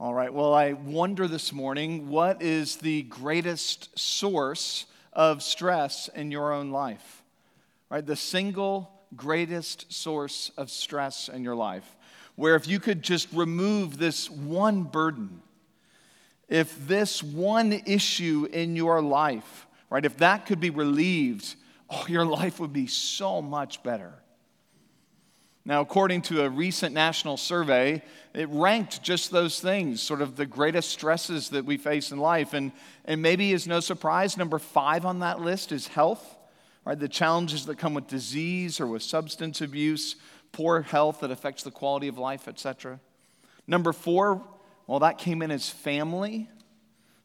All right, well, I wonder this morning what is the greatest source of stress in your own life? Right? The single greatest source of stress in your life. Where if you could just remove this one burden, if this one issue in your life, right, if that could be relieved, oh, your life would be so much better. Now, according to a recent national survey, it ranked just those things, sort of the greatest stresses that we face in life. And, and maybe is no surprise, number five on that list is health, right? The challenges that come with disease or with substance abuse, poor health that affects the quality of life, etc. Number four, well, that came in as family,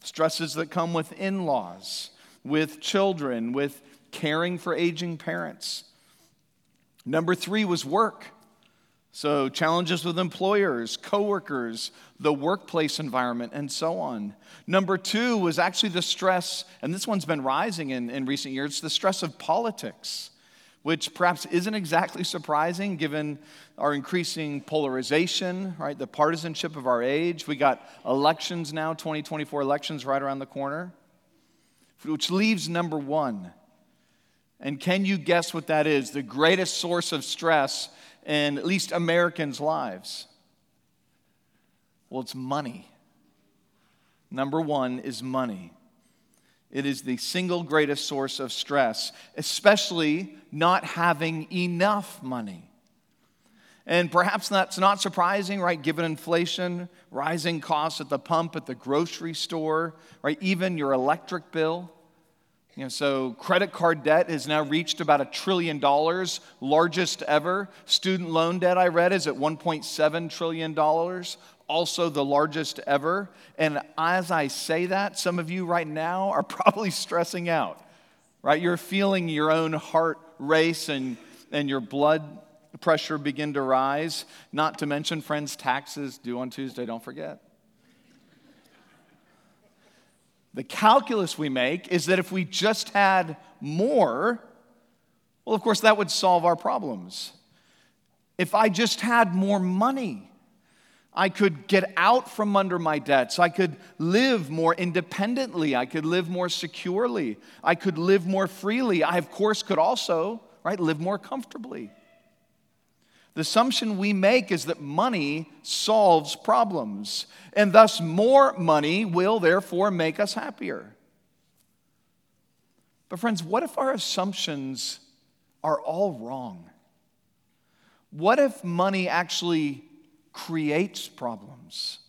stresses that come with in laws, with children, with caring for aging parents. Number three was work. So, challenges with employers, coworkers, the workplace environment, and so on. Number two was actually the stress, and this one's been rising in, in recent years the stress of politics, which perhaps isn't exactly surprising given our increasing polarization, right? The partisanship of our age. We got elections now, 2024 elections right around the corner, which leaves number one. And can you guess what that is? The greatest source of stress in at least Americans' lives? Well, it's money. Number one is money. It is the single greatest source of stress, especially not having enough money. And perhaps that's not surprising, right? Given inflation, rising costs at the pump, at the grocery store, right? Even your electric bill. You know, so credit card debt has now reached about a trillion dollars, largest ever. Student loan debt, I read, is at $1.7 trillion, also the largest ever. And as I say that, some of you right now are probably stressing out, right? You're feeling your own heart race and, and your blood pressure begin to rise. Not to mention, friends, taxes due on Tuesday, don't forget. The calculus we make is that if we just had more, well, of course, that would solve our problems. If I just had more money, I could get out from under my debts. I could live more independently. I could live more securely. I could live more freely. I, of course, could also, right, live more comfortably. The assumption we make is that money solves problems, and thus more money will therefore make us happier. But, friends, what if our assumptions are all wrong? What if money actually creates problems?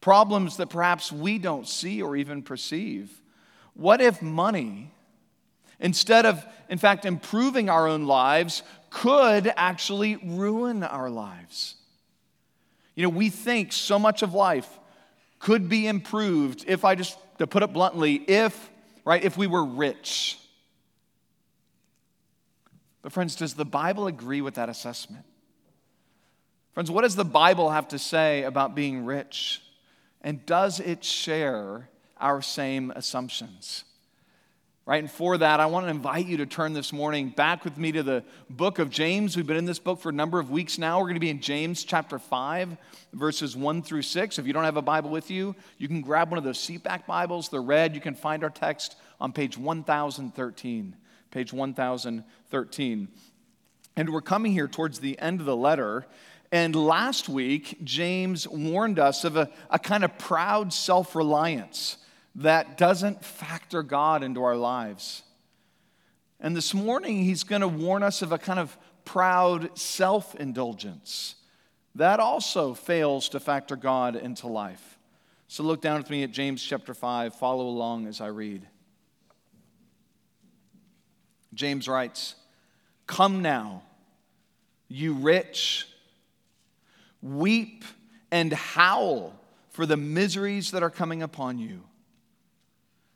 Problems that perhaps we don't see or even perceive. What if money, instead of, in fact, improving our own lives, could actually ruin our lives. You know, we think so much of life could be improved if I just, to put it bluntly, if, right, if we were rich. But, friends, does the Bible agree with that assessment? Friends, what does the Bible have to say about being rich? And does it share our same assumptions? Right, and for that, I want to invite you to turn this morning back with me to the book of James. We've been in this book for a number of weeks now. We're going to be in James chapter 5, verses 1 through 6. If you don't have a Bible with you, you can grab one of those seatback Bibles. They're red. You can find our text on page 1013. Page 1013. And we're coming here towards the end of the letter. And last week, James warned us of a, a kind of proud self reliance that doesn't factor God into our lives. And this morning, he's going to warn us of a kind of proud self indulgence that also fails to factor God into life. So look down with me at James chapter 5. Follow along as I read. James writes, Come now, you rich, weep and howl for the miseries that are coming upon you.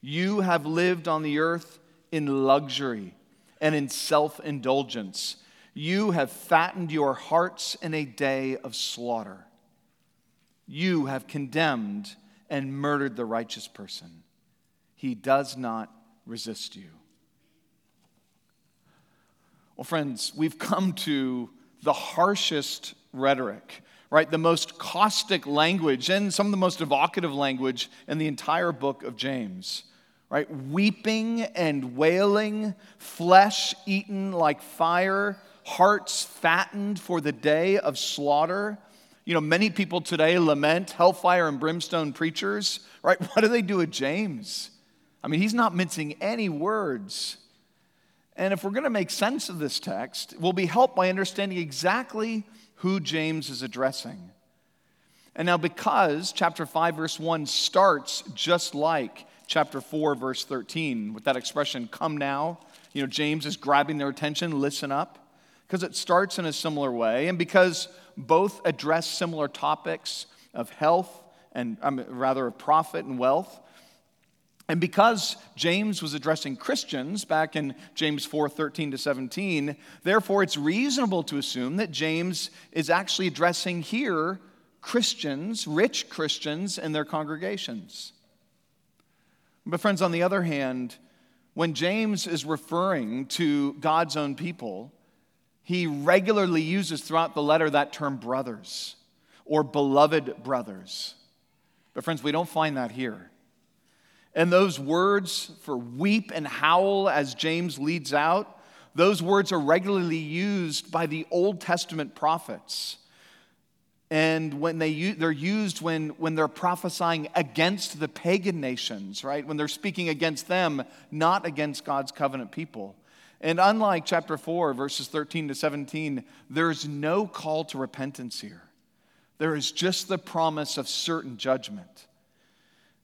You have lived on the earth in luxury and in self indulgence. You have fattened your hearts in a day of slaughter. You have condemned and murdered the righteous person. He does not resist you. Well, friends, we've come to the harshest rhetoric, right? The most caustic language and some of the most evocative language in the entire book of James, right? Weeping and wailing, flesh eaten like fire, hearts fattened for the day of slaughter. You know, many people today lament hellfire and brimstone preachers, right? What do they do with James? I mean, he's not mincing any words. And if we're going to make sense of this text, we'll be helped by understanding exactly who James is addressing. And now, because chapter 5, verse 1 starts just like chapter 4, verse 13, with that expression, come now, you know, James is grabbing their attention, listen up, because it starts in a similar way, and because both address similar topics of health and rather of profit and wealth, and because James was addressing Christians back in James 4 13 to 17, therefore it's reasonable to assume that James is actually addressing here Christians, rich Christians, and their congregations. But, friends, on the other hand, when James is referring to God's own people, he regularly uses throughout the letter that term brothers or beloved brothers. But, friends, we don't find that here. And those words for weep and howl, as James leads out, those words are regularly used by the Old Testament prophets. And when they, they're used when, when they're prophesying against the pagan nations, right? When they're speaking against them, not against God's covenant people. And unlike chapter 4, verses 13 to 17, there's no call to repentance here. There is just the promise of certain judgment.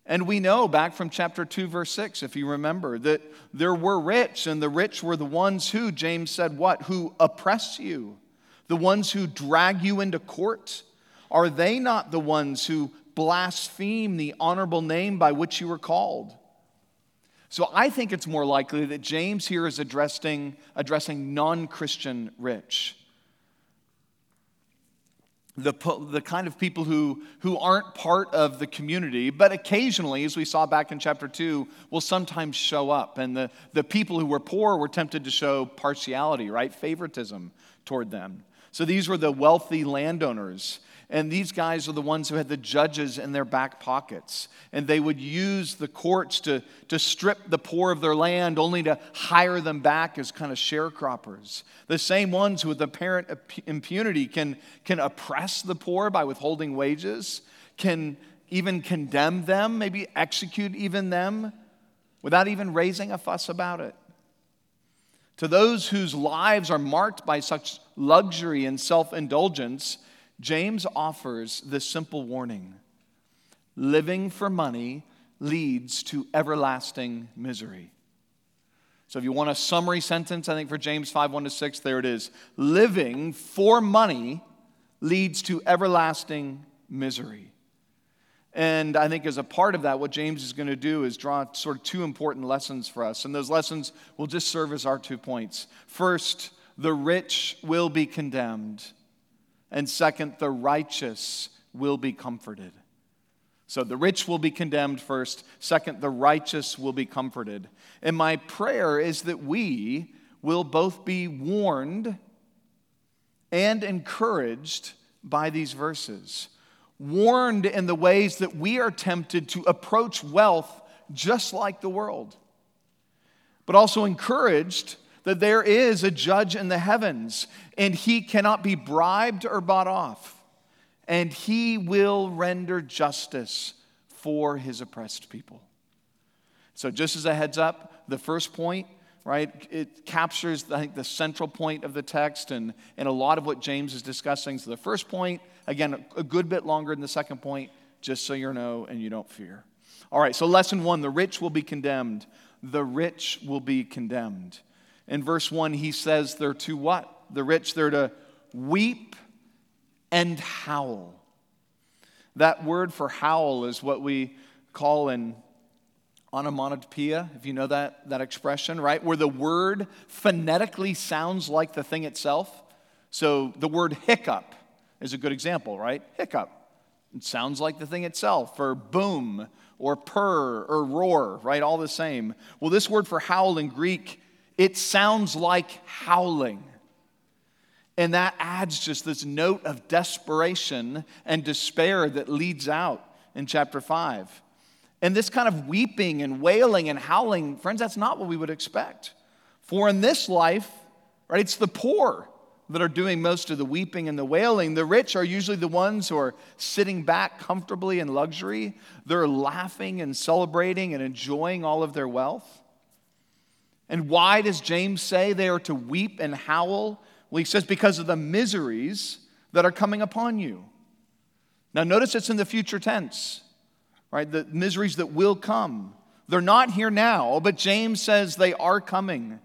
And we know back from chapter 2, verse 6, if you remember, that there were rich, and the rich were the ones who, James said, what? Who oppress you, the ones who drag you into court. Are they not the ones who blaspheme the honorable name by which you were called? So I think it's more likely that James here is addressing, addressing non Christian rich the, the kind of people who, who aren't part of the community, but occasionally, as we saw back in chapter 2, will sometimes show up. And the, the people who were poor were tempted to show partiality, right? Favoritism toward them. So these were the wealthy landowners and these guys are the ones who had the judges in their back pockets. And they would use the courts to, to strip the poor of their land only to hire them back as kind of sharecroppers. The same ones who, with apparent impunity, can, can oppress the poor by withholding wages, can even condemn them, maybe execute even them, without even raising a fuss about it. To those whose lives are marked by such luxury and self indulgence, James offers this simple warning living for money leads to everlasting misery. So, if you want a summary sentence, I think for James 5 1 to 6, there it is. Living for money leads to everlasting misery. And I think as a part of that, what James is going to do is draw sort of two important lessons for us. And those lessons will just serve as our two points. First, the rich will be condemned. And second, the righteous will be comforted. So the rich will be condemned first. Second, the righteous will be comforted. And my prayer is that we will both be warned and encouraged by these verses. Warned in the ways that we are tempted to approach wealth just like the world, but also encouraged that there is a judge in the heavens, and he cannot be bribed or bought off, and he will render justice for his oppressed people. So, just as a heads up, the first point, right, it captures, I think, the central point of the text and, and a lot of what James is discussing. So, the first point, again, a good bit longer than the second point, just so you know and you don't fear. All right, so lesson one the rich will be condemned. The rich will be condemned. In verse 1, he says they're to what? The rich, they're to weep and howl. That word for howl is what we call an onomatopoeia, if you know that, that expression, right? Where the word phonetically sounds like the thing itself. So the word hiccup is a good example, right? Hiccup. It sounds like the thing itself, or boom, or purr, or roar, right? All the same. Well, this word for howl in Greek, it sounds like howling. And that adds just this note of desperation and despair that leads out in chapter 5. And this kind of weeping and wailing and howling, friends, that's not what we would expect. For in this life, right, it's the poor that are doing most of the weeping and the wailing. The rich are usually the ones who are sitting back comfortably in luxury. They're laughing and celebrating and enjoying all of their wealth. And why does James say they are to weep and howl? Well, he says, because of the miseries that are coming upon you. Now, notice it's in the future tense, right? The miseries that will come. They're not here now, but James says they are coming,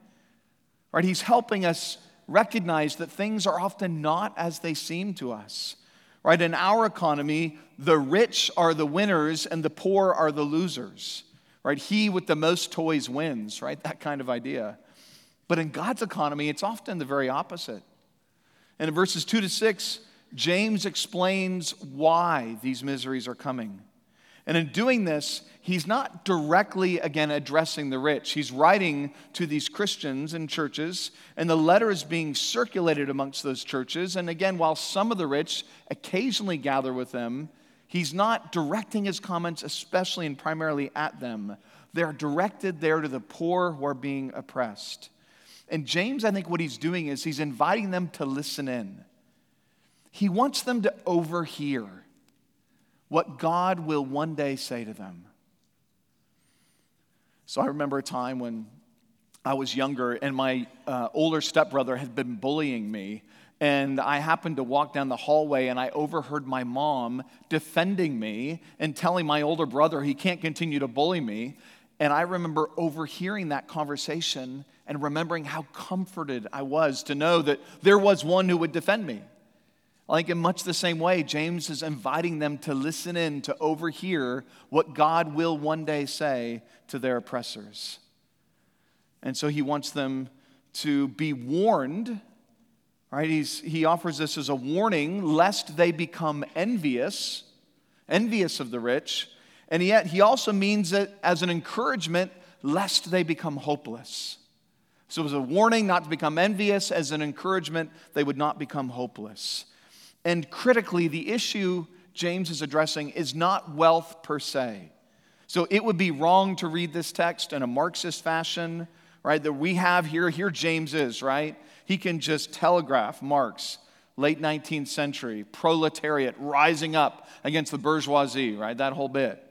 right? He's helping us recognize that things are often not as they seem to us, right? In our economy, the rich are the winners and the poor are the losers, right? He with the most toys wins, right? That kind of idea. But in God's economy, it's often the very opposite. And in verses 2 to 6, James explains why these miseries are coming. And in doing this, he's not directly, again, addressing the rich. He's writing to these Christians and churches, and the letter is being circulated amongst those churches. And again, while some of the rich occasionally gather with them, he's not directing his comments, especially and primarily at them. They're directed there to the poor who are being oppressed. And James, I think what he's doing is he's inviting them to listen in. He wants them to overhear what God will one day say to them. So I remember a time when I was younger and my uh, older stepbrother had been bullying me. And I happened to walk down the hallway and I overheard my mom defending me and telling my older brother he can't continue to bully me. And I remember overhearing that conversation and remembering how comforted I was to know that there was one who would defend me. I think in much the same way, James is inviting them to listen in, to overhear what God will one day say to their oppressors. And so he wants them to be warned, right? He's, he offers this as a warning lest they become envious, envious of the rich. And yet he also means it as an encouragement lest they become hopeless. So it was a warning not to become envious, as an encouragement they would not become hopeless. And critically, the issue James is addressing is not wealth per se. So it would be wrong to read this text in a Marxist fashion, right? That we have here, here James is, right? He can just telegraph Marx, late 19th century, proletariat rising up against the bourgeoisie, right? That whole bit.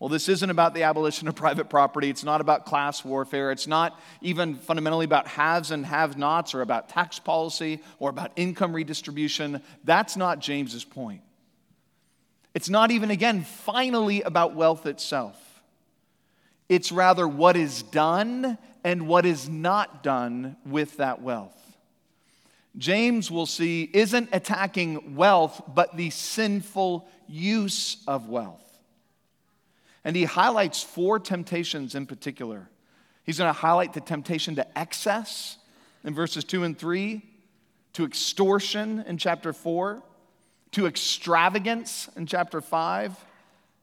Well, this isn't about the abolition of private property. It's not about class warfare. It's not even fundamentally about haves and have nots or about tax policy or about income redistribution. That's not James's point. It's not even, again, finally about wealth itself. It's rather what is done and what is not done with that wealth. James, will see, isn't attacking wealth, but the sinful use of wealth. And he highlights four temptations in particular. He's going to highlight the temptation to excess in verses 2 and 3, to extortion in chapter 4, to extravagance in chapter 5,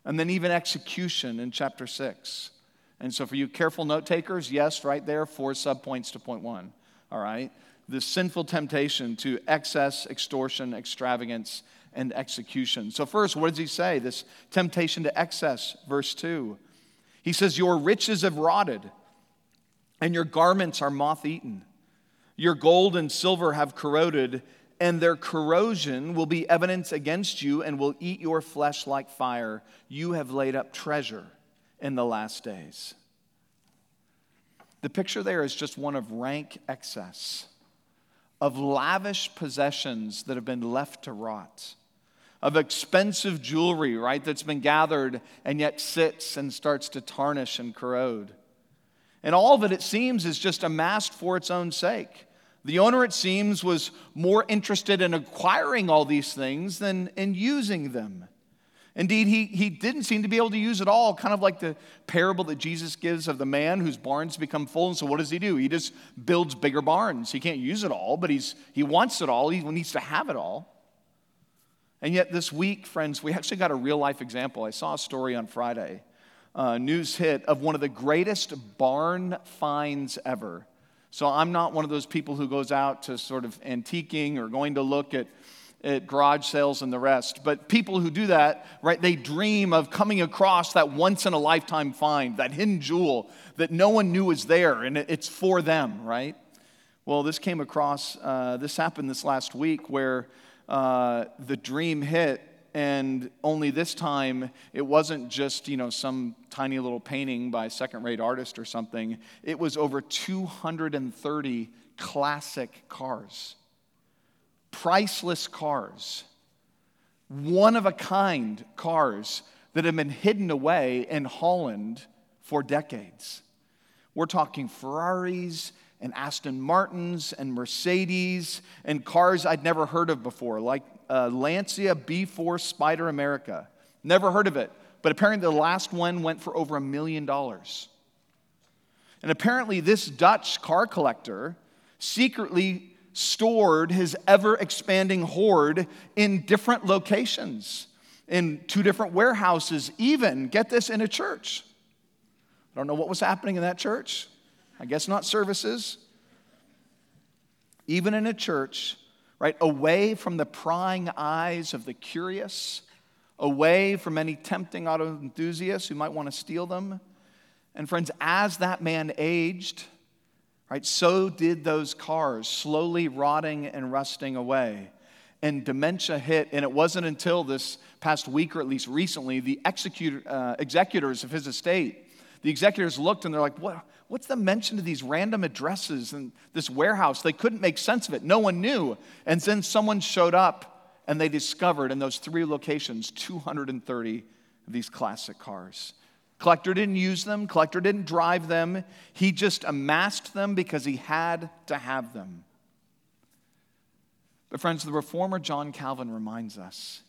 and then even execution in chapter 6. And so, for you careful note takers, yes, right there, four subpoints to point one. All right? The sinful temptation to excess, extortion, extravagance, and execution. So, first, what does he say? This temptation to excess, verse 2. He says, Your riches have rotted, and your garments are moth eaten. Your gold and silver have corroded, and their corrosion will be evidence against you and will eat your flesh like fire. You have laid up treasure in the last days. The picture there is just one of rank excess, of lavish possessions that have been left to rot of expensive jewelry, right, that's been gathered and yet sits and starts to tarnish and corrode. And all of it, it seems, is just amassed for its own sake. The owner, it seems, was more interested in acquiring all these things than in using them. Indeed, he, he didn't seem to be able to use it all, kind of like the parable that Jesus gives of the man whose barns become full. And so, what does he do? He just builds bigger barns. He can't use it all, but he's, he wants it all. He needs to have it all. And yet, this week, friends, we actually got a real life example. I saw a story on Friday, uh, news hit, of one of the greatest barn finds ever. So, I'm not one of those people who goes out to sort of antiquing or going to look at at garage sales and the rest. But people who do that, right, they dream of coming across that once in a lifetime find, that hidden jewel that no one knew was there, and it's for them, right? Well, this came across, uh, this happened this last week where uh, the dream hit, and only this time it wasn't just, you know, some tiny little painting by a second rate artist or something. It was over 230 classic cars priceless cars, one of a kind cars that have been hidden away in Holland for decades. We're talking Ferraris and Aston Martins and Mercedes and cars I'd never heard of before, like uh, Lancia B4 Spider America. Never heard of it, but apparently the last one went for over a million dollars. And apparently, this Dutch car collector secretly stored his ever expanding hoard in different locations, in two different warehouses, even, get this, in a church. I don't know what was happening in that church. I guess not services. Even in a church, right, away from the prying eyes of the curious, away from any tempting auto enthusiasts who might want to steal them. And friends, as that man aged, Right? So did those cars, slowly rotting and rusting away. And dementia hit, and it wasn't until this past week, or at least recently, the uh, executors of his estate, the executors looked and they're like, what, what's the mention of these random addresses and this warehouse? They couldn't make sense of it. No one knew. And then someone showed up and they discovered in those three locations 230 of these classic cars. Collector didn't use them, collector didn't drive them. He just amassed them because he had to have them. But, friends, the reformer John Calvin reminds us.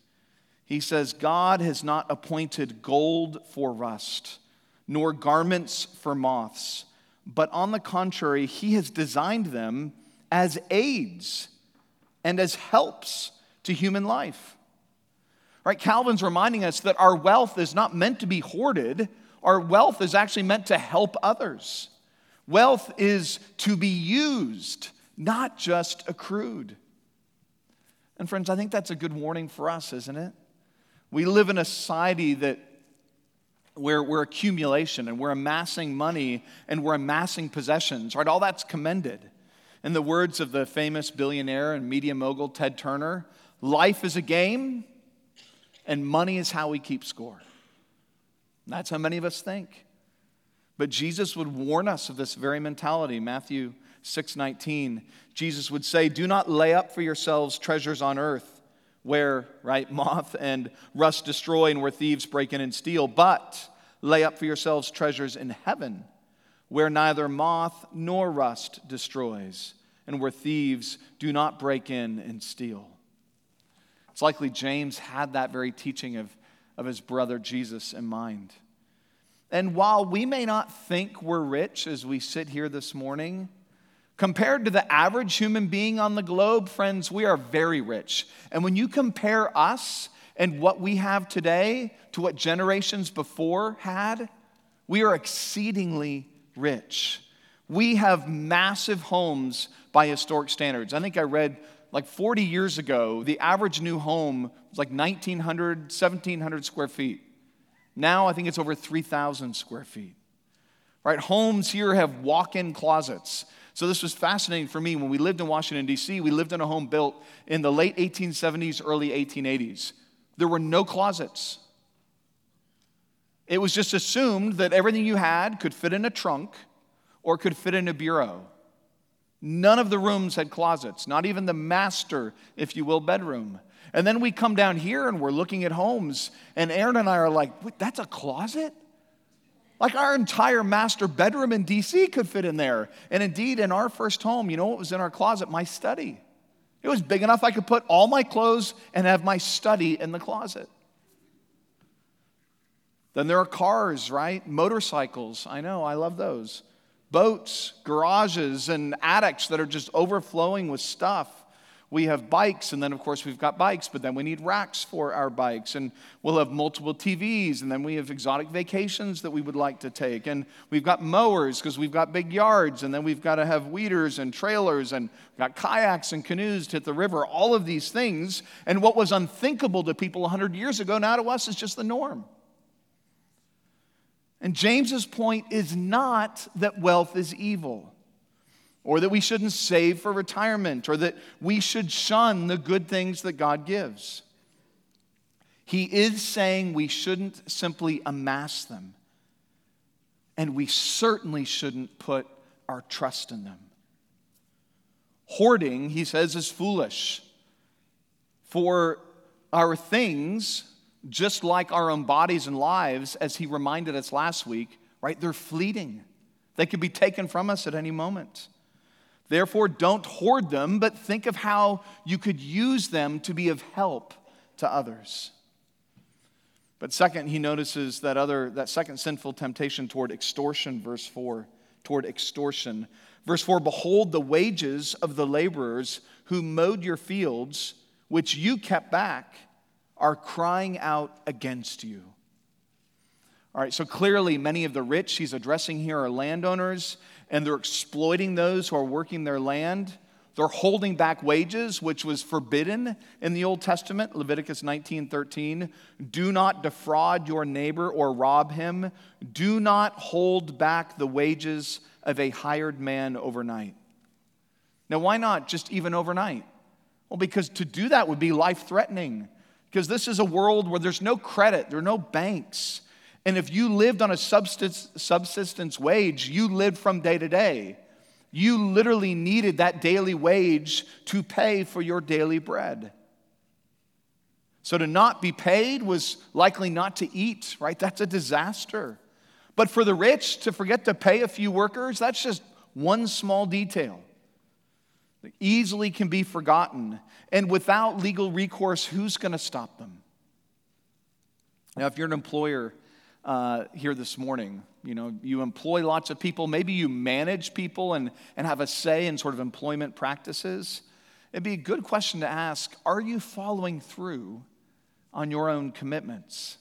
He says, God has not appointed gold for rust, nor garments for moths, but on the contrary, He has designed them as aids and as helps to human life. Right? Calvin's reminding us that our wealth is not meant to be hoarded. Our wealth is actually meant to help others. Wealth is to be used, not just accrued. And friends, I think that's a good warning for us, isn't it? We live in a society that where we're accumulation and we're amassing money and we're amassing possessions, right? All that's commended. In the words of the famous billionaire and media mogul Ted Turner, life is a game and money is how we keep score. That's how many of us think. But Jesus would warn us of this very mentality. Matthew 6:19. Jesus would say, "Do not lay up for yourselves treasures on earth, where, right, moth and rust destroy and where thieves break in and steal, but lay up for yourselves treasures in heaven, where neither moth nor rust destroys, and where thieves do not break in and steal." It's likely James had that very teaching of, of his brother Jesus in mind. And while we may not think we're rich as we sit here this morning, compared to the average human being on the globe, friends, we are very rich. And when you compare us and what we have today to what generations before had, we are exceedingly rich. We have massive homes by historic standards. I think I read like 40 years ago, the average new home was like 1,900, 1,700 square feet. Now I think it's over 3,000 square feet. Right? Homes here have walk in closets. So this was fascinating for me. When we lived in Washington, D.C., we lived in a home built in the late 1870s, early 1880s. There were no closets. It was just assumed that everything you had could fit in a trunk or could fit in a bureau. None of the rooms had closets, not even the master, if you will, bedroom. And then we come down here and we're looking at homes, and Aaron and I are like, that's a closet? Like our entire master bedroom in DC could fit in there. And indeed, in our first home, you know what was in our closet? My study. It was big enough I could put all my clothes and have my study in the closet. Then there are cars, right? Motorcycles. I know, I love those. Boats, garages, and attics that are just overflowing with stuff. We have bikes, and then of course we've got bikes, but then we need racks for our bikes, and we'll have multiple TVs, and then we have exotic vacations that we would like to take, and we've got mowers because we've got big yards, and then we've got to have weeders and trailers, and got kayaks and canoes to hit the river, all of these things. And what was unthinkable to people 100 years ago now to us is just the norm. And James's point is not that wealth is evil or that we shouldn't save for retirement, or that we should shun the good things that God gives. He is saying we shouldn't simply amass them, and we certainly shouldn't put our trust in them. Hoarding, he says, is foolish. For our things, just like our own bodies and lives, as he reminded us last week, right, they're fleeting. They could be taken from us at any moment. Therefore, don't hoard them, but think of how you could use them to be of help to others. But second, he notices that other that second sinful temptation toward extortion, verse 4, toward extortion. Verse 4, behold the wages of the laborers who mowed your fields, which you kept back, are crying out against you. All right, so clearly many of the rich he's addressing here are landowners and they're exploiting those who are working their land. They're holding back wages, which was forbidden in the Old Testament, Leviticus 19:13. Do not defraud your neighbor or rob him. Do not hold back the wages of a hired man overnight. Now, why not just even overnight? Well, because to do that would be life threatening. Because this is a world where there's no credit, there are no banks. And if you lived on a subsistence wage, you lived from day to day. You literally needed that daily wage to pay for your daily bread. So to not be paid was likely not to eat, right? That's a disaster. But for the rich to forget to pay a few workers, that's just one small detail easily can be forgotten. And without legal recourse, who's going to stop them? Now, if you're an employer, uh, here this morning. You know, you employ lots of people, maybe you manage people and, and have a say in sort of employment practices. It'd be a good question to ask Are you following through on your own commitments?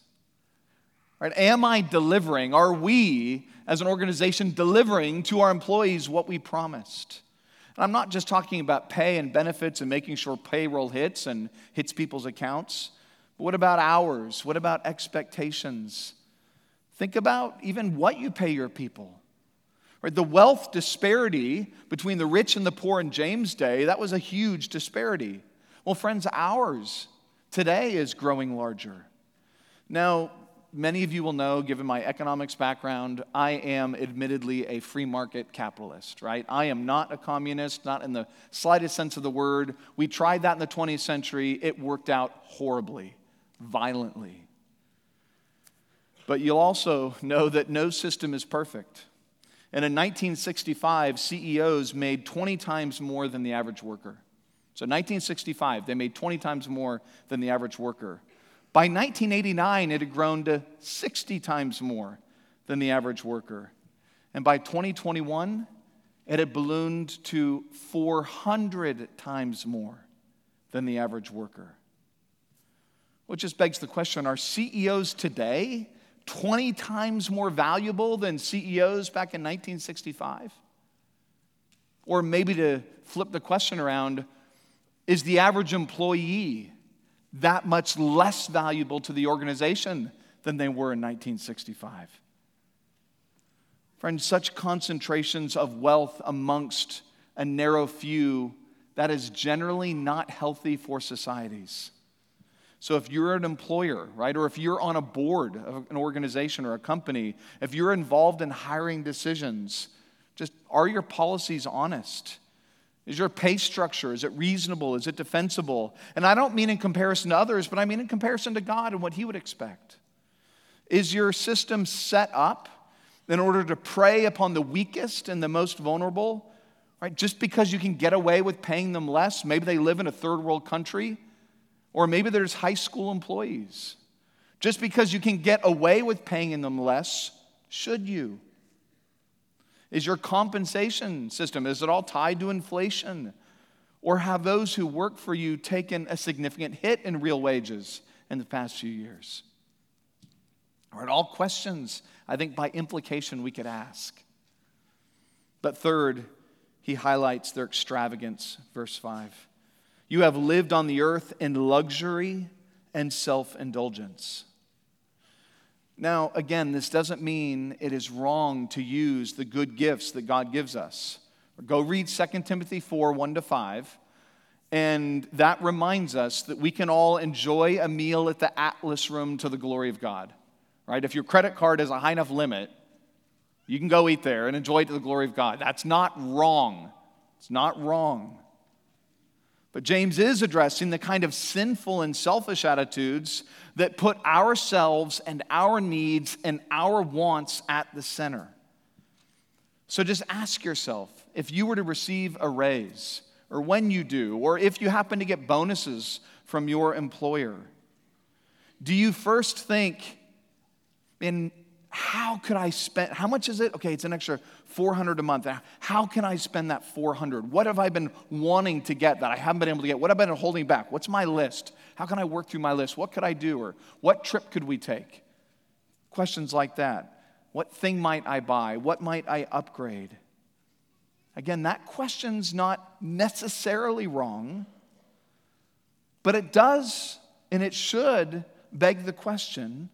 Right? Am I delivering? Are we, as an organization, delivering to our employees what we promised? And I'm not just talking about pay and benefits and making sure payroll hits and hits people's accounts. But what about hours? What about expectations? Think about even what you pay your people. Right? The wealth disparity between the rich and the poor in James' day, that was a huge disparity. Well, friends, ours today is growing larger. Now, many of you will know, given my economics background, I am admittedly a free market capitalist, right? I am not a communist, not in the slightest sense of the word. We tried that in the 20th century, it worked out horribly, violently. But you'll also know that no system is perfect. And in 1965, CEOs made 20 times more than the average worker. So 1965, they made 20 times more than the average worker. By 1989, it had grown to 60 times more than the average worker. And by 2021, it had ballooned to 400 times more than the average worker. Which just begs the question are CEOs today 20 times more valuable than CEOs back in 1965? Or maybe to flip the question around, is the average employee that much less valuable to the organization than they were in 1965? Friends, such concentrations of wealth amongst a narrow few, that is generally not healthy for societies. So, if you're an employer, right, or if you're on a board of an organization or a company, if you're involved in hiring decisions, just are your policies honest? Is your pay structure, is it reasonable? Is it defensible? And I don't mean in comparison to others, but I mean in comparison to God and what He would expect. Is your system set up in order to prey upon the weakest and the most vulnerable, right? Just because you can get away with paying them less, maybe they live in a third world country, or maybe there's high school employees. Just because you can get away with paying them less, should you? Is your compensation system is it all tied to inflation? Or have those who work for you taken a significant hit in real wages in the past few years? All right, all questions I think by implication we could ask. But third, he highlights their extravagance, verse 5. You have lived on the earth in luxury and self indulgence. Now, again, this doesn't mean it is wrong to use the good gifts that God gives us. Go read 2 Timothy 4 1 to 5. And that reminds us that we can all enjoy a meal at the Atlas room to the glory of God. Right? If your credit card has a high enough limit, you can go eat there and enjoy it to the glory of God. That's not wrong. It's not wrong. But James is addressing the kind of sinful and selfish attitudes that put ourselves and our needs and our wants at the center. So just ask yourself if you were to receive a raise, or when you do, or if you happen to get bonuses from your employer, do you first think in how could I spend, how much is it? Okay, it's an extra 400 a month. How can I spend that 400? What have I been wanting to get that I haven't been able to get? What have I been holding back? What's my list? How can I work through my list? What could I do? Or what trip could we take? Questions like that. What thing might I buy? What might I upgrade? Again, that question's not necessarily wrong, but it does and it should beg the question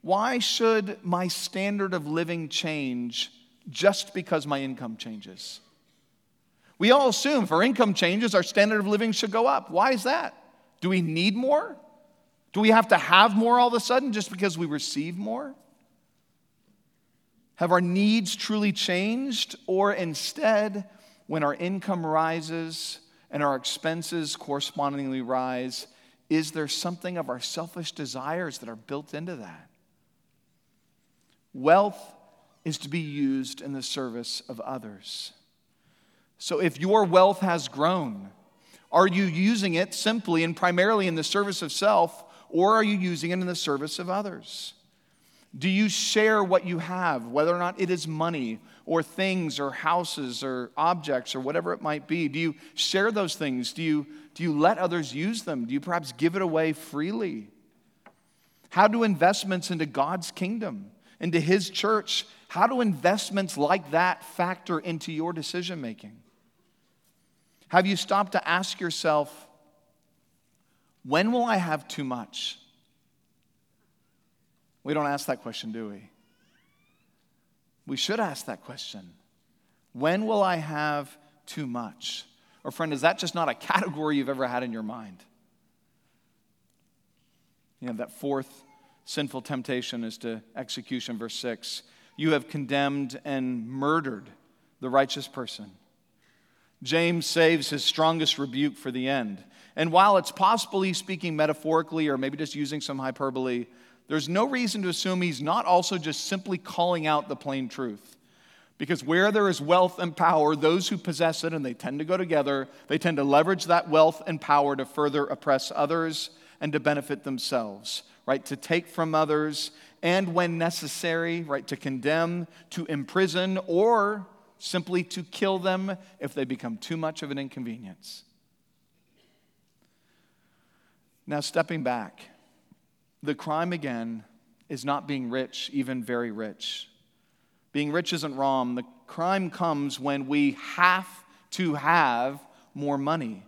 why should my standard of living change just because my income changes? We all assume if our income changes, our standard of living should go up. Why is that? Do we need more? Do we have to have more all of a sudden just because we receive more? Have our needs truly changed? Or instead, when our income rises and our expenses correspondingly rise, is there something of our selfish desires that are built into that? Wealth is to be used in the service of others. So if your wealth has grown, are you using it simply and primarily in the service of self, or are you using it in the service of others? Do you share what you have, whether or not it is money or things or houses or objects or whatever it might be? Do you share those things? Do you, do you let others use them? Do you perhaps give it away freely? How do investments into God's kingdom? Into His church, how do investments like that factor into your decision making? Have you stopped to ask yourself, when will I have too much? We don't ask that question, do we? We should ask that question. When will I have too much? Or, friend, is that just not a category you've ever had in your mind? You know, that fourth sinful temptation is to execution. Verse 6 You have condemned and murdered the righteous person. James saves his strongest rebuke for the end. And while it's possible he's speaking metaphorically or maybe just using some hyperbole, there's no reason to assume he's not also just simply calling out the plain truth. Because where there is wealth and power, those who possess it, and they tend to go together, they tend to leverage that wealth and power to further oppress others and to benefit themselves right? To take from others, and when necessary, right? To condemn, to imprison, or simply to kill them if they become too much of an inconvenience. Now, stepping back, the crime again is not being rich, even very rich. Being rich isn't wrong. The crime comes when we have to have more money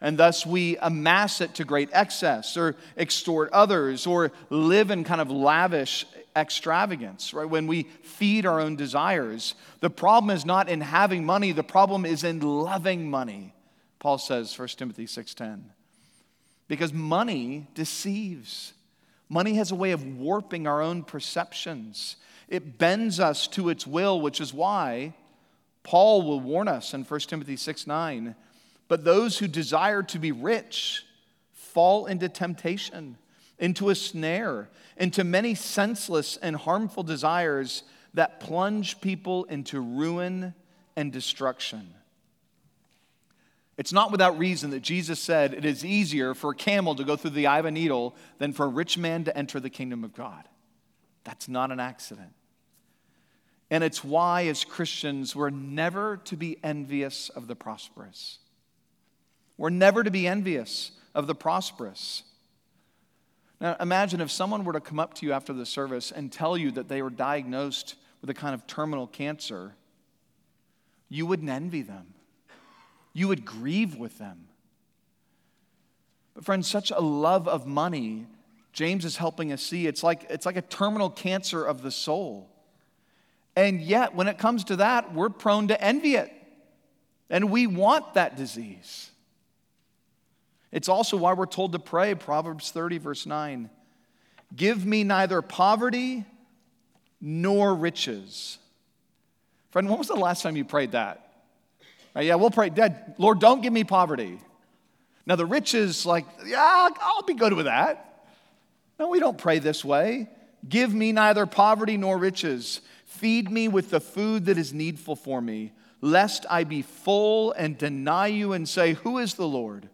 and thus we amass it to great excess or extort others or live in kind of lavish extravagance, right? When we feed our own desires. The problem is not in having money, the problem is in loving money. Paul says 1 Timothy 6:10. Because money deceives. Money has a way of warping our own perceptions. It bends us to its will, which is why Paul will warn us in 1 Timothy 6 9 but those who desire to be rich fall into temptation, into a snare, into many senseless and harmful desires that plunge people into ruin and destruction. It's not without reason that Jesus said it is easier for a camel to go through the eye of a needle than for a rich man to enter the kingdom of God. That's not an accident. And it's why, as Christians, we're never to be envious of the prosperous. We're never to be envious of the prosperous. Now, imagine if someone were to come up to you after the service and tell you that they were diagnosed with a kind of terminal cancer, you wouldn't envy them. You would grieve with them. But, friends, such a love of money, James is helping us see, it's like, it's like a terminal cancer of the soul. And yet, when it comes to that, we're prone to envy it. And we want that disease. It's also why we're told to pray, Proverbs 30, verse 9. Give me neither poverty nor riches. Friend, when was the last time you prayed that? Right, yeah, we'll pray, Dad, Lord, don't give me poverty. Now, the riches, like, yeah, I'll be good with that. No, we don't pray this way. Give me neither poverty nor riches. Feed me with the food that is needful for me, lest I be full and deny you and say, Who is the Lord?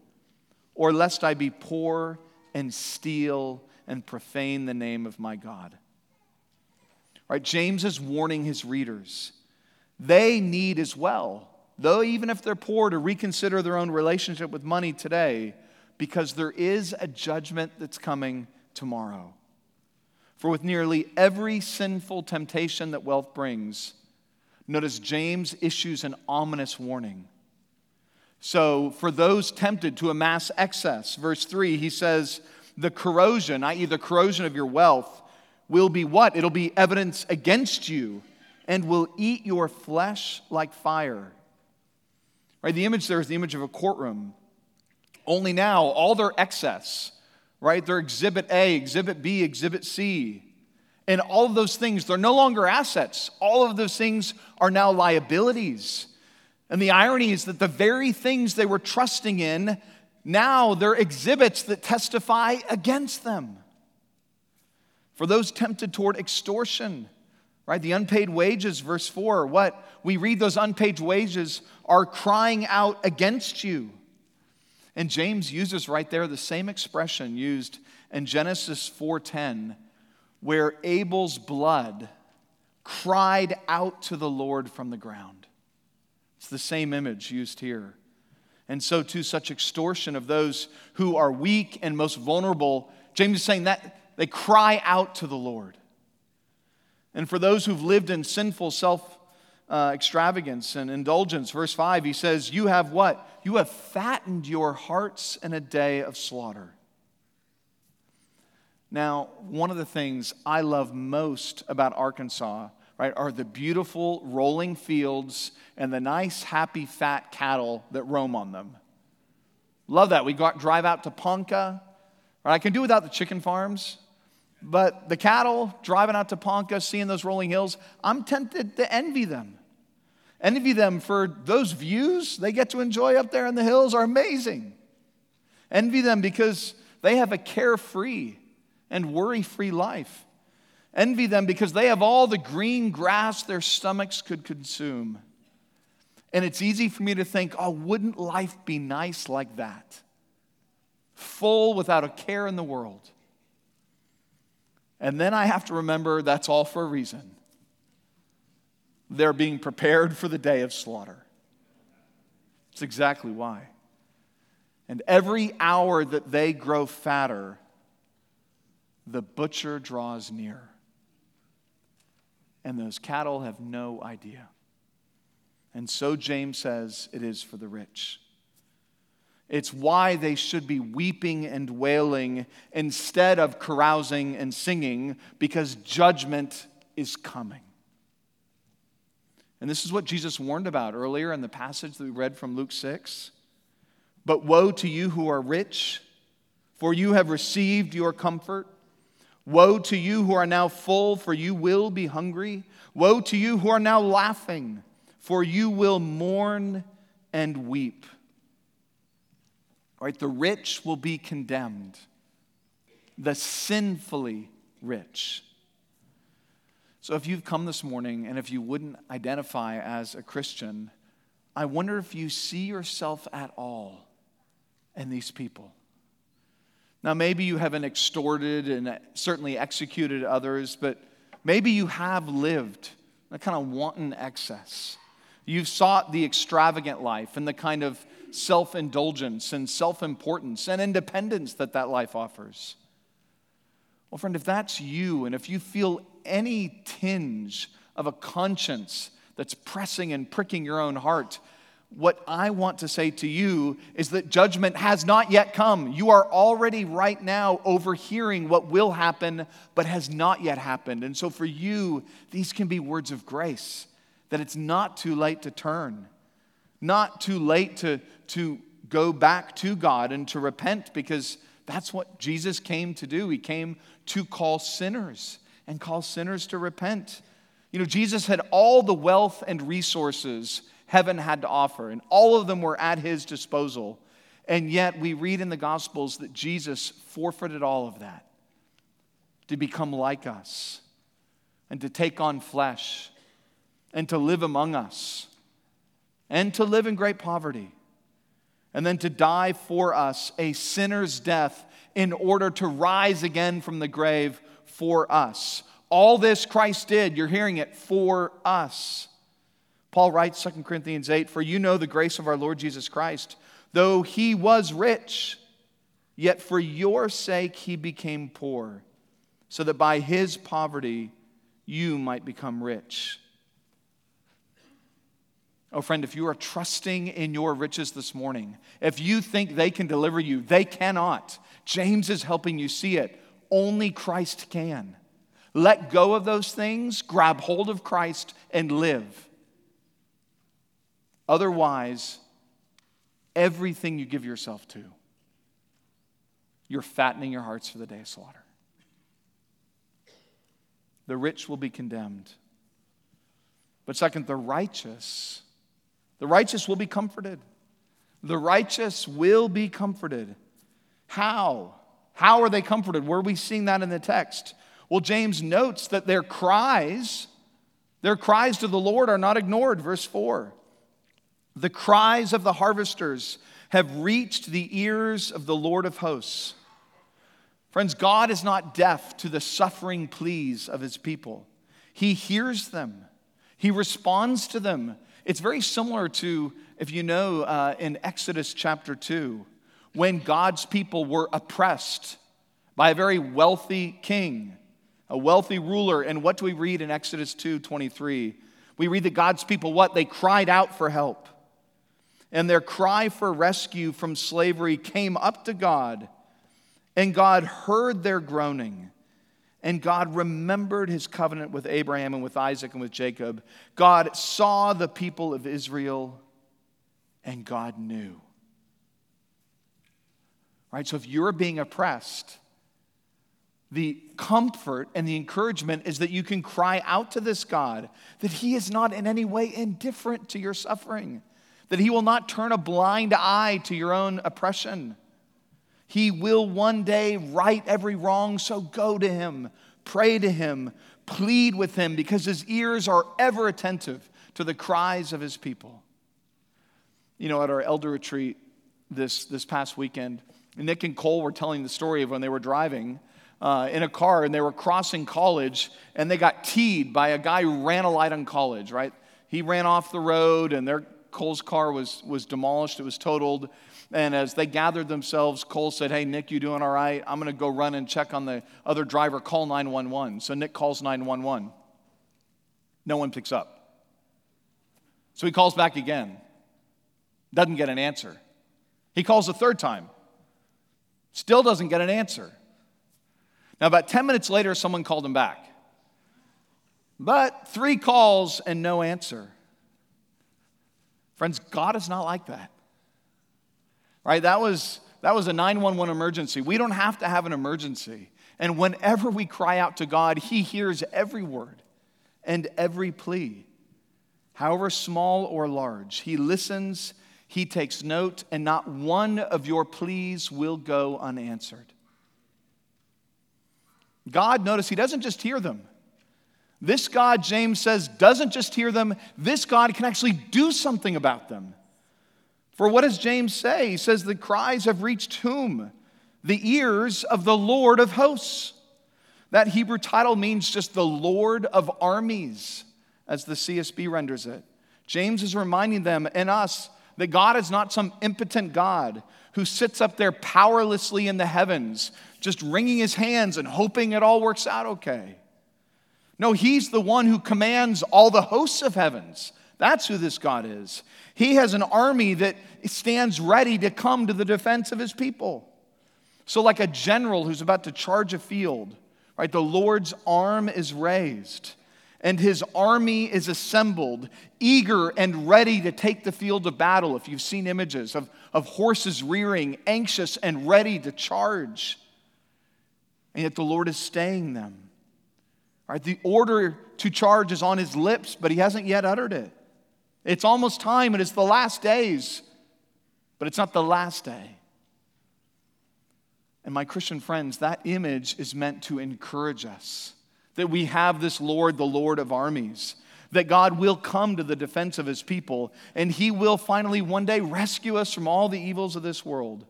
Or lest I be poor and steal and profane the name of my God. Right, James is warning his readers. They need as well though even if they're poor, to reconsider their own relationship with money today, because there is a judgment that's coming tomorrow. For with nearly every sinful temptation that wealth brings, notice James issues an ominous warning. So, for those tempted to amass excess, verse 3, he says, the corrosion, i.e., the corrosion of your wealth, will be what? It'll be evidence against you and will eat your flesh like fire. Right? The image there is the image of a courtroom. Only now, all their excess, right? Their exhibit A, exhibit B, exhibit C, and all of those things, they're no longer assets. All of those things are now liabilities. And the irony is that the very things they were trusting in, now they're exhibits that testify against them. For those tempted toward extortion, right? The unpaid wages, verse 4, what? We read those unpaid wages are crying out against you. And James uses right there the same expression used in Genesis 4:10 where Abel's blood cried out to the Lord from the ground. It's the same image used here. And so too such extortion of those who are weak and most vulnerable, James is saying that they cry out to the Lord. And for those who've lived in sinful self uh, extravagance and indulgence, verse 5, he says, You have what? You have fattened your hearts in a day of slaughter. Now, one of the things I love most about Arkansas, right, are the beautiful rolling fields and the nice, happy, fat cattle that roam on them. Love that. We got, drive out to Ponca. Right? I can do without the chicken farms. But the cattle driving out to Ponca, seeing those rolling hills, I'm tempted to envy them. Envy them for those views they get to enjoy up there in the hills are amazing. Envy them because they have a carefree and worry free life. Envy them because they have all the green grass their stomachs could consume. And it's easy for me to think, oh, wouldn't life be nice like that? Full without a care in the world. And then I have to remember that's all for a reason. They're being prepared for the day of slaughter. That's exactly why. And every hour that they grow fatter, the butcher draws near. And those cattle have no idea. And so James says it is for the rich. It's why they should be weeping and wailing instead of carousing and singing, because judgment is coming. And this is what Jesus warned about earlier in the passage that we read from Luke 6. But woe to you who are rich, for you have received your comfort. Woe to you who are now full, for you will be hungry. Woe to you who are now laughing, for you will mourn and weep. Right? The rich will be condemned, the sinfully rich. So if you've come this morning and if you wouldn't identify as a Christian, I wonder if you see yourself at all in these people. Now, maybe you haven't extorted and certainly executed others, but maybe you have lived a kind of wanton excess. You've sought the extravagant life and the kind of self indulgence and self importance and independence that that life offers. Well, friend, if that's you and if you feel any tinge of a conscience that's pressing and pricking your own heart, what I want to say to you is that judgment has not yet come. You are already right now overhearing what will happen, but has not yet happened. And so for you, these can be words of grace that it's not too late to turn, not too late to, to go back to God and to repent, because that's what Jesus came to do. He came to call sinners and call sinners to repent. You know, Jesus had all the wealth and resources heaven had to offer, and all of them were at his disposal. And yet, we read in the Gospels that Jesus forfeited all of that to become like us and to take on flesh and to live among us and to live in great poverty and then to die for us a sinner's death in order to rise again from the grave for us. All this Christ did, you're hearing it, for us. Paul writes 2 Corinthians 8 For you know the grace of our Lord Jesus Christ, though he was rich, yet for your sake he became poor, so that by his poverty you might become rich. Oh, friend, if you are trusting in your riches this morning, if you think they can deliver you, they cannot. James is helping you see it. Only Christ can. Let go of those things, grab hold of Christ, and live. Otherwise, everything you give yourself to, you're fattening your hearts for the day of slaughter. The rich will be condemned. But second, the righteous, the righteous will be comforted. The righteous will be comforted. How? How are they comforted? Where are we seeing that in the text? Well, James notes that their cries, their cries to the Lord are not ignored. Verse 4. The cries of the harvesters have reached the ears of the Lord of hosts. Friends, God is not deaf to the suffering pleas of his people. He hears them, he responds to them. It's very similar to, if you know, uh, in Exodus chapter 2, when God's people were oppressed by a very wealthy king, a wealthy ruler. And what do we read in Exodus 2 23? We read that God's people, what? They cried out for help and their cry for rescue from slavery came up to God, and God heard their groaning. And God remembered his covenant with Abraham and with Isaac and with Jacob. God saw the people of Israel, and God knew. Right? So if you're being oppressed, the comfort and the encouragement is that you can cry out to this God, that He is not in any way indifferent to your suffering that He will not turn a blind eye to your own oppression. He will one day right every wrong, so go to Him, pray to Him, plead with Him, because His ears are ever attentive to the cries of His people. You know, at our elder retreat this, this past weekend, Nick and Cole were telling the story of when they were driving. Uh, in a car and they were crossing college and they got teed by a guy who ran a light on college, right? He ran off the road and they're Cole's car was, was demolished, it was totaled. And as they gathered themselves, Cole said, Hey, Nick, you doing all right? I'm going to go run and check on the other driver, call 911. So Nick calls 911. No one picks up. So he calls back again, doesn't get an answer. He calls a third time, still doesn't get an answer. Now, about 10 minutes later, someone called him back. But three calls and no answer. Friends, God is not like that. Right? That was, that was a 911 emergency. We don't have to have an emergency. And whenever we cry out to God, He hears every word and every plea, however small or large. He listens, He takes note, and not one of your pleas will go unanswered. God, notice, He doesn't just hear them, This God, James says, doesn't just hear them, this God can actually do something about them. For what does James say? He says, The cries have reached whom? The ears of the Lord of hosts. That Hebrew title means just the Lord of armies, as the CSB renders it. James is reminding them and us that God is not some impotent God who sits up there powerlessly in the heavens, just wringing his hands and hoping it all works out okay. No, he's the one who commands all the hosts of heavens. That's who this God is. He has an army that stands ready to come to the defense of his people. So, like a general who's about to charge a field, right, the Lord's arm is raised and his army is assembled, eager and ready to take the field of battle. If you've seen images of, of horses rearing, anxious and ready to charge. And yet the Lord is staying them. Right? The order to charge is on his lips, but he hasn't yet uttered it. It's almost time, and it's the last days, but it's not the last day. And my Christian friends, that image is meant to encourage us that we have this Lord, the Lord of armies, that God will come to the defense of his people, and he will finally one day rescue us from all the evils of this world.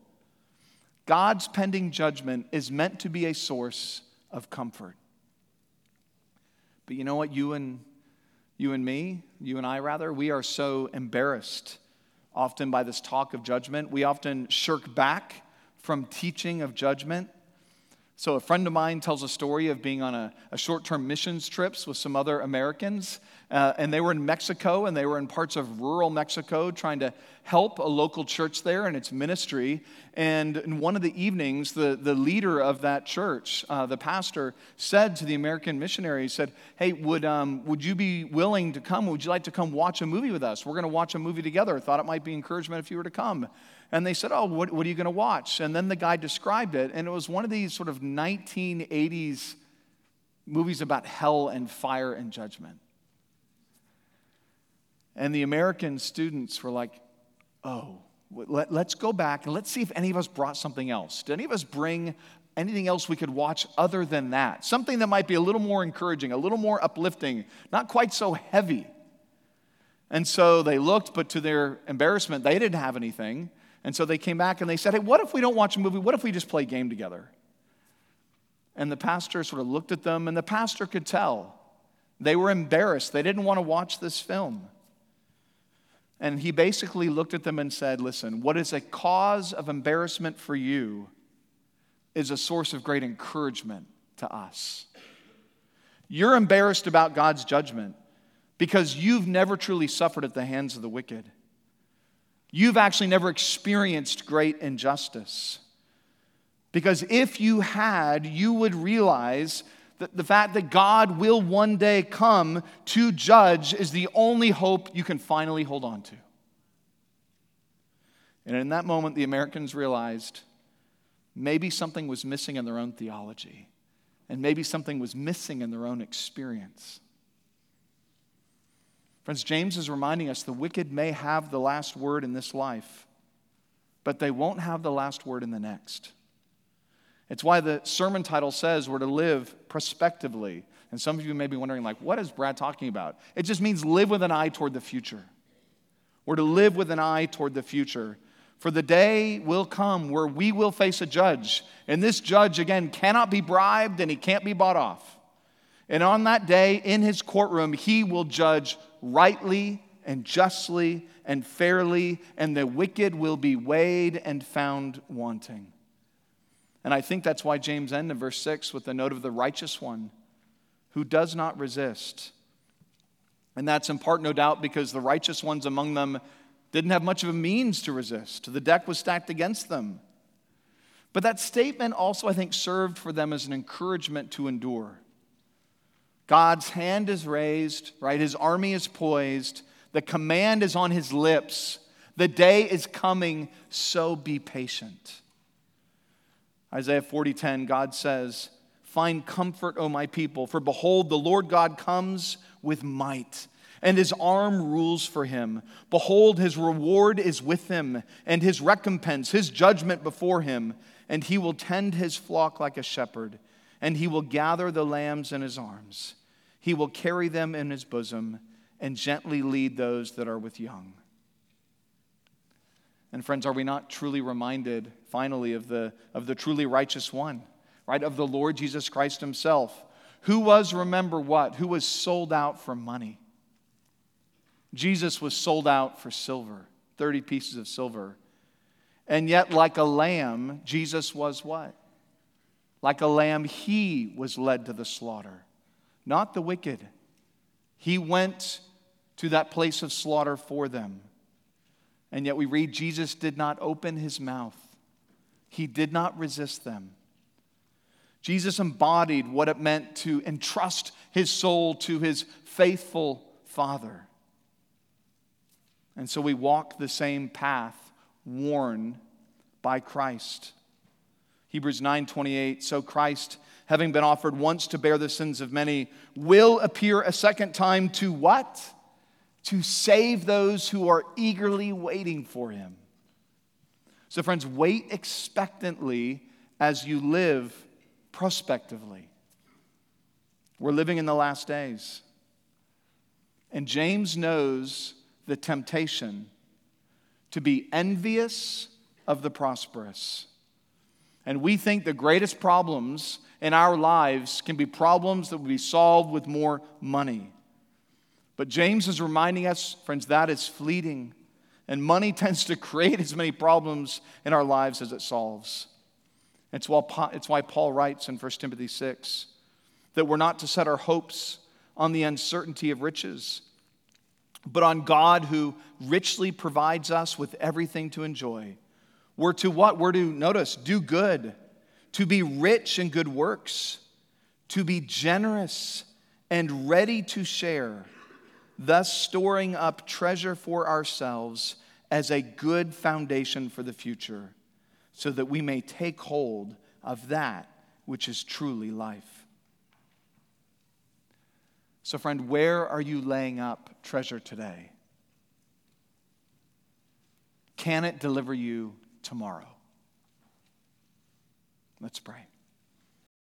God's pending judgment is meant to be a source of comfort. But you know what? You and you and me, you and I rather, we are so embarrassed often by this talk of judgment. We often shirk back from teaching of judgment. So, a friend of mine tells a story of being on a, a short term missions trips with some other Americans. Uh, and they were in Mexico and they were in parts of rural Mexico trying to help a local church there and its ministry. And in one of the evenings, the, the leader of that church, uh, the pastor, said to the American missionary, he said, Hey, would, um, would you be willing to come? Would you like to come watch a movie with us? We're going to watch a movie together. Thought it might be encouragement if you were to come. And they said, Oh, what, what are you going to watch? And then the guy described it, and it was one of these sort of 1980s movies about hell and fire and judgment. And the American students were like, Oh, let, us go back and let's see if any of us brought something else. Did any of us bring anything else we could watch other than that? Something that might be a little more encouraging, a little more uplifting, not quite so heavy. And so they looked, but to their embarrassment, they didn't have anything. And so they came back and they said, Hey, what if we don't watch a movie? What if we just play a game together? And the pastor sort of looked at them, and the pastor could tell. They were embarrassed. They didn't want to watch this film. And he basically looked at them and said, Listen, what is a cause of embarrassment for you is a source of great encouragement to us. You're embarrassed about God's judgment because you've never truly suffered at the hands of the wicked you've actually never experienced great injustice. Because if you had, you would realize that the fact that God will one day come to judge is the only hope you can finally hold on to. And in that moment, the Americans realized maybe something was missing in their own theology, and maybe something was missing in their own experience. Friends, James is reminding us the wicked may have the last word in this life, but they won't have the last word in the next. It's why the sermon title says we're to live prospectively. And some of you may be wondering, like, what is Brad talking about? It just means live with an eye toward the future. We're to live with an eye toward the future. For the day will come where we will face a judge. And this judge, again, cannot be bribed and he can't be bought off. And on that day, in his courtroom, he will judge rightly and justly and fairly, and the wicked will be weighed and found wanting. And I think that's why James ends in verse 6 with the note of the righteous one who does not resist. And that's in part, no doubt, because the righteous ones among them didn't have much of a means to resist. The deck was stacked against them. But that statement also, I think, served for them as an encouragement to endure. God's hand is raised, right? His army is poised. The command is on his lips. The day is coming, so be patient. Isaiah 40:10 God says, "Find comfort, O my people, for behold the Lord God comes with might, and his arm rules for him. Behold his reward is with him, and his recompense, his judgment before him, and he will tend his flock like a shepherd." and he will gather the lambs in his arms. He will carry them in his bosom and gently lead those that are with young. And friends, are we not truly reminded finally of the, of the truly righteous one, right? Of the Lord Jesus Christ himself, who was, remember what? Who was sold out for money. Jesus was sold out for silver, 30 pieces of silver. And yet, like a lamb, Jesus was what? Like a lamb, he was led to the slaughter, not the wicked. He went to that place of slaughter for them. And yet we read Jesus did not open his mouth, he did not resist them. Jesus embodied what it meant to entrust his soul to his faithful Father. And so we walk the same path worn by Christ. Hebrews 9:28 So Christ having been offered once to bear the sins of many will appear a second time to what? to save those who are eagerly waiting for him. So, friends, wait expectantly as you live prospectively. We're living in the last days. And James knows the temptation to be envious of the prosperous. And we think the greatest problems in our lives can be problems that will be solved with more money. But James is reminding us, friends, that is fleeting. And money tends to create as many problems in our lives as it solves. It's why, Paul writes in 1 Timothy 6 that we're not to set our hopes on the uncertainty of riches, but on God who richly provides us with everything to enjoy. We're to what? We're to, notice, do good, to be rich in good works, to be generous and ready to share thus storing up treasure for ourselves as a good foundation for the future, so that we may take hold of that which is truly life. So, friend, where are you laying up treasure today? Can it deliver you tomorrow? Let's pray.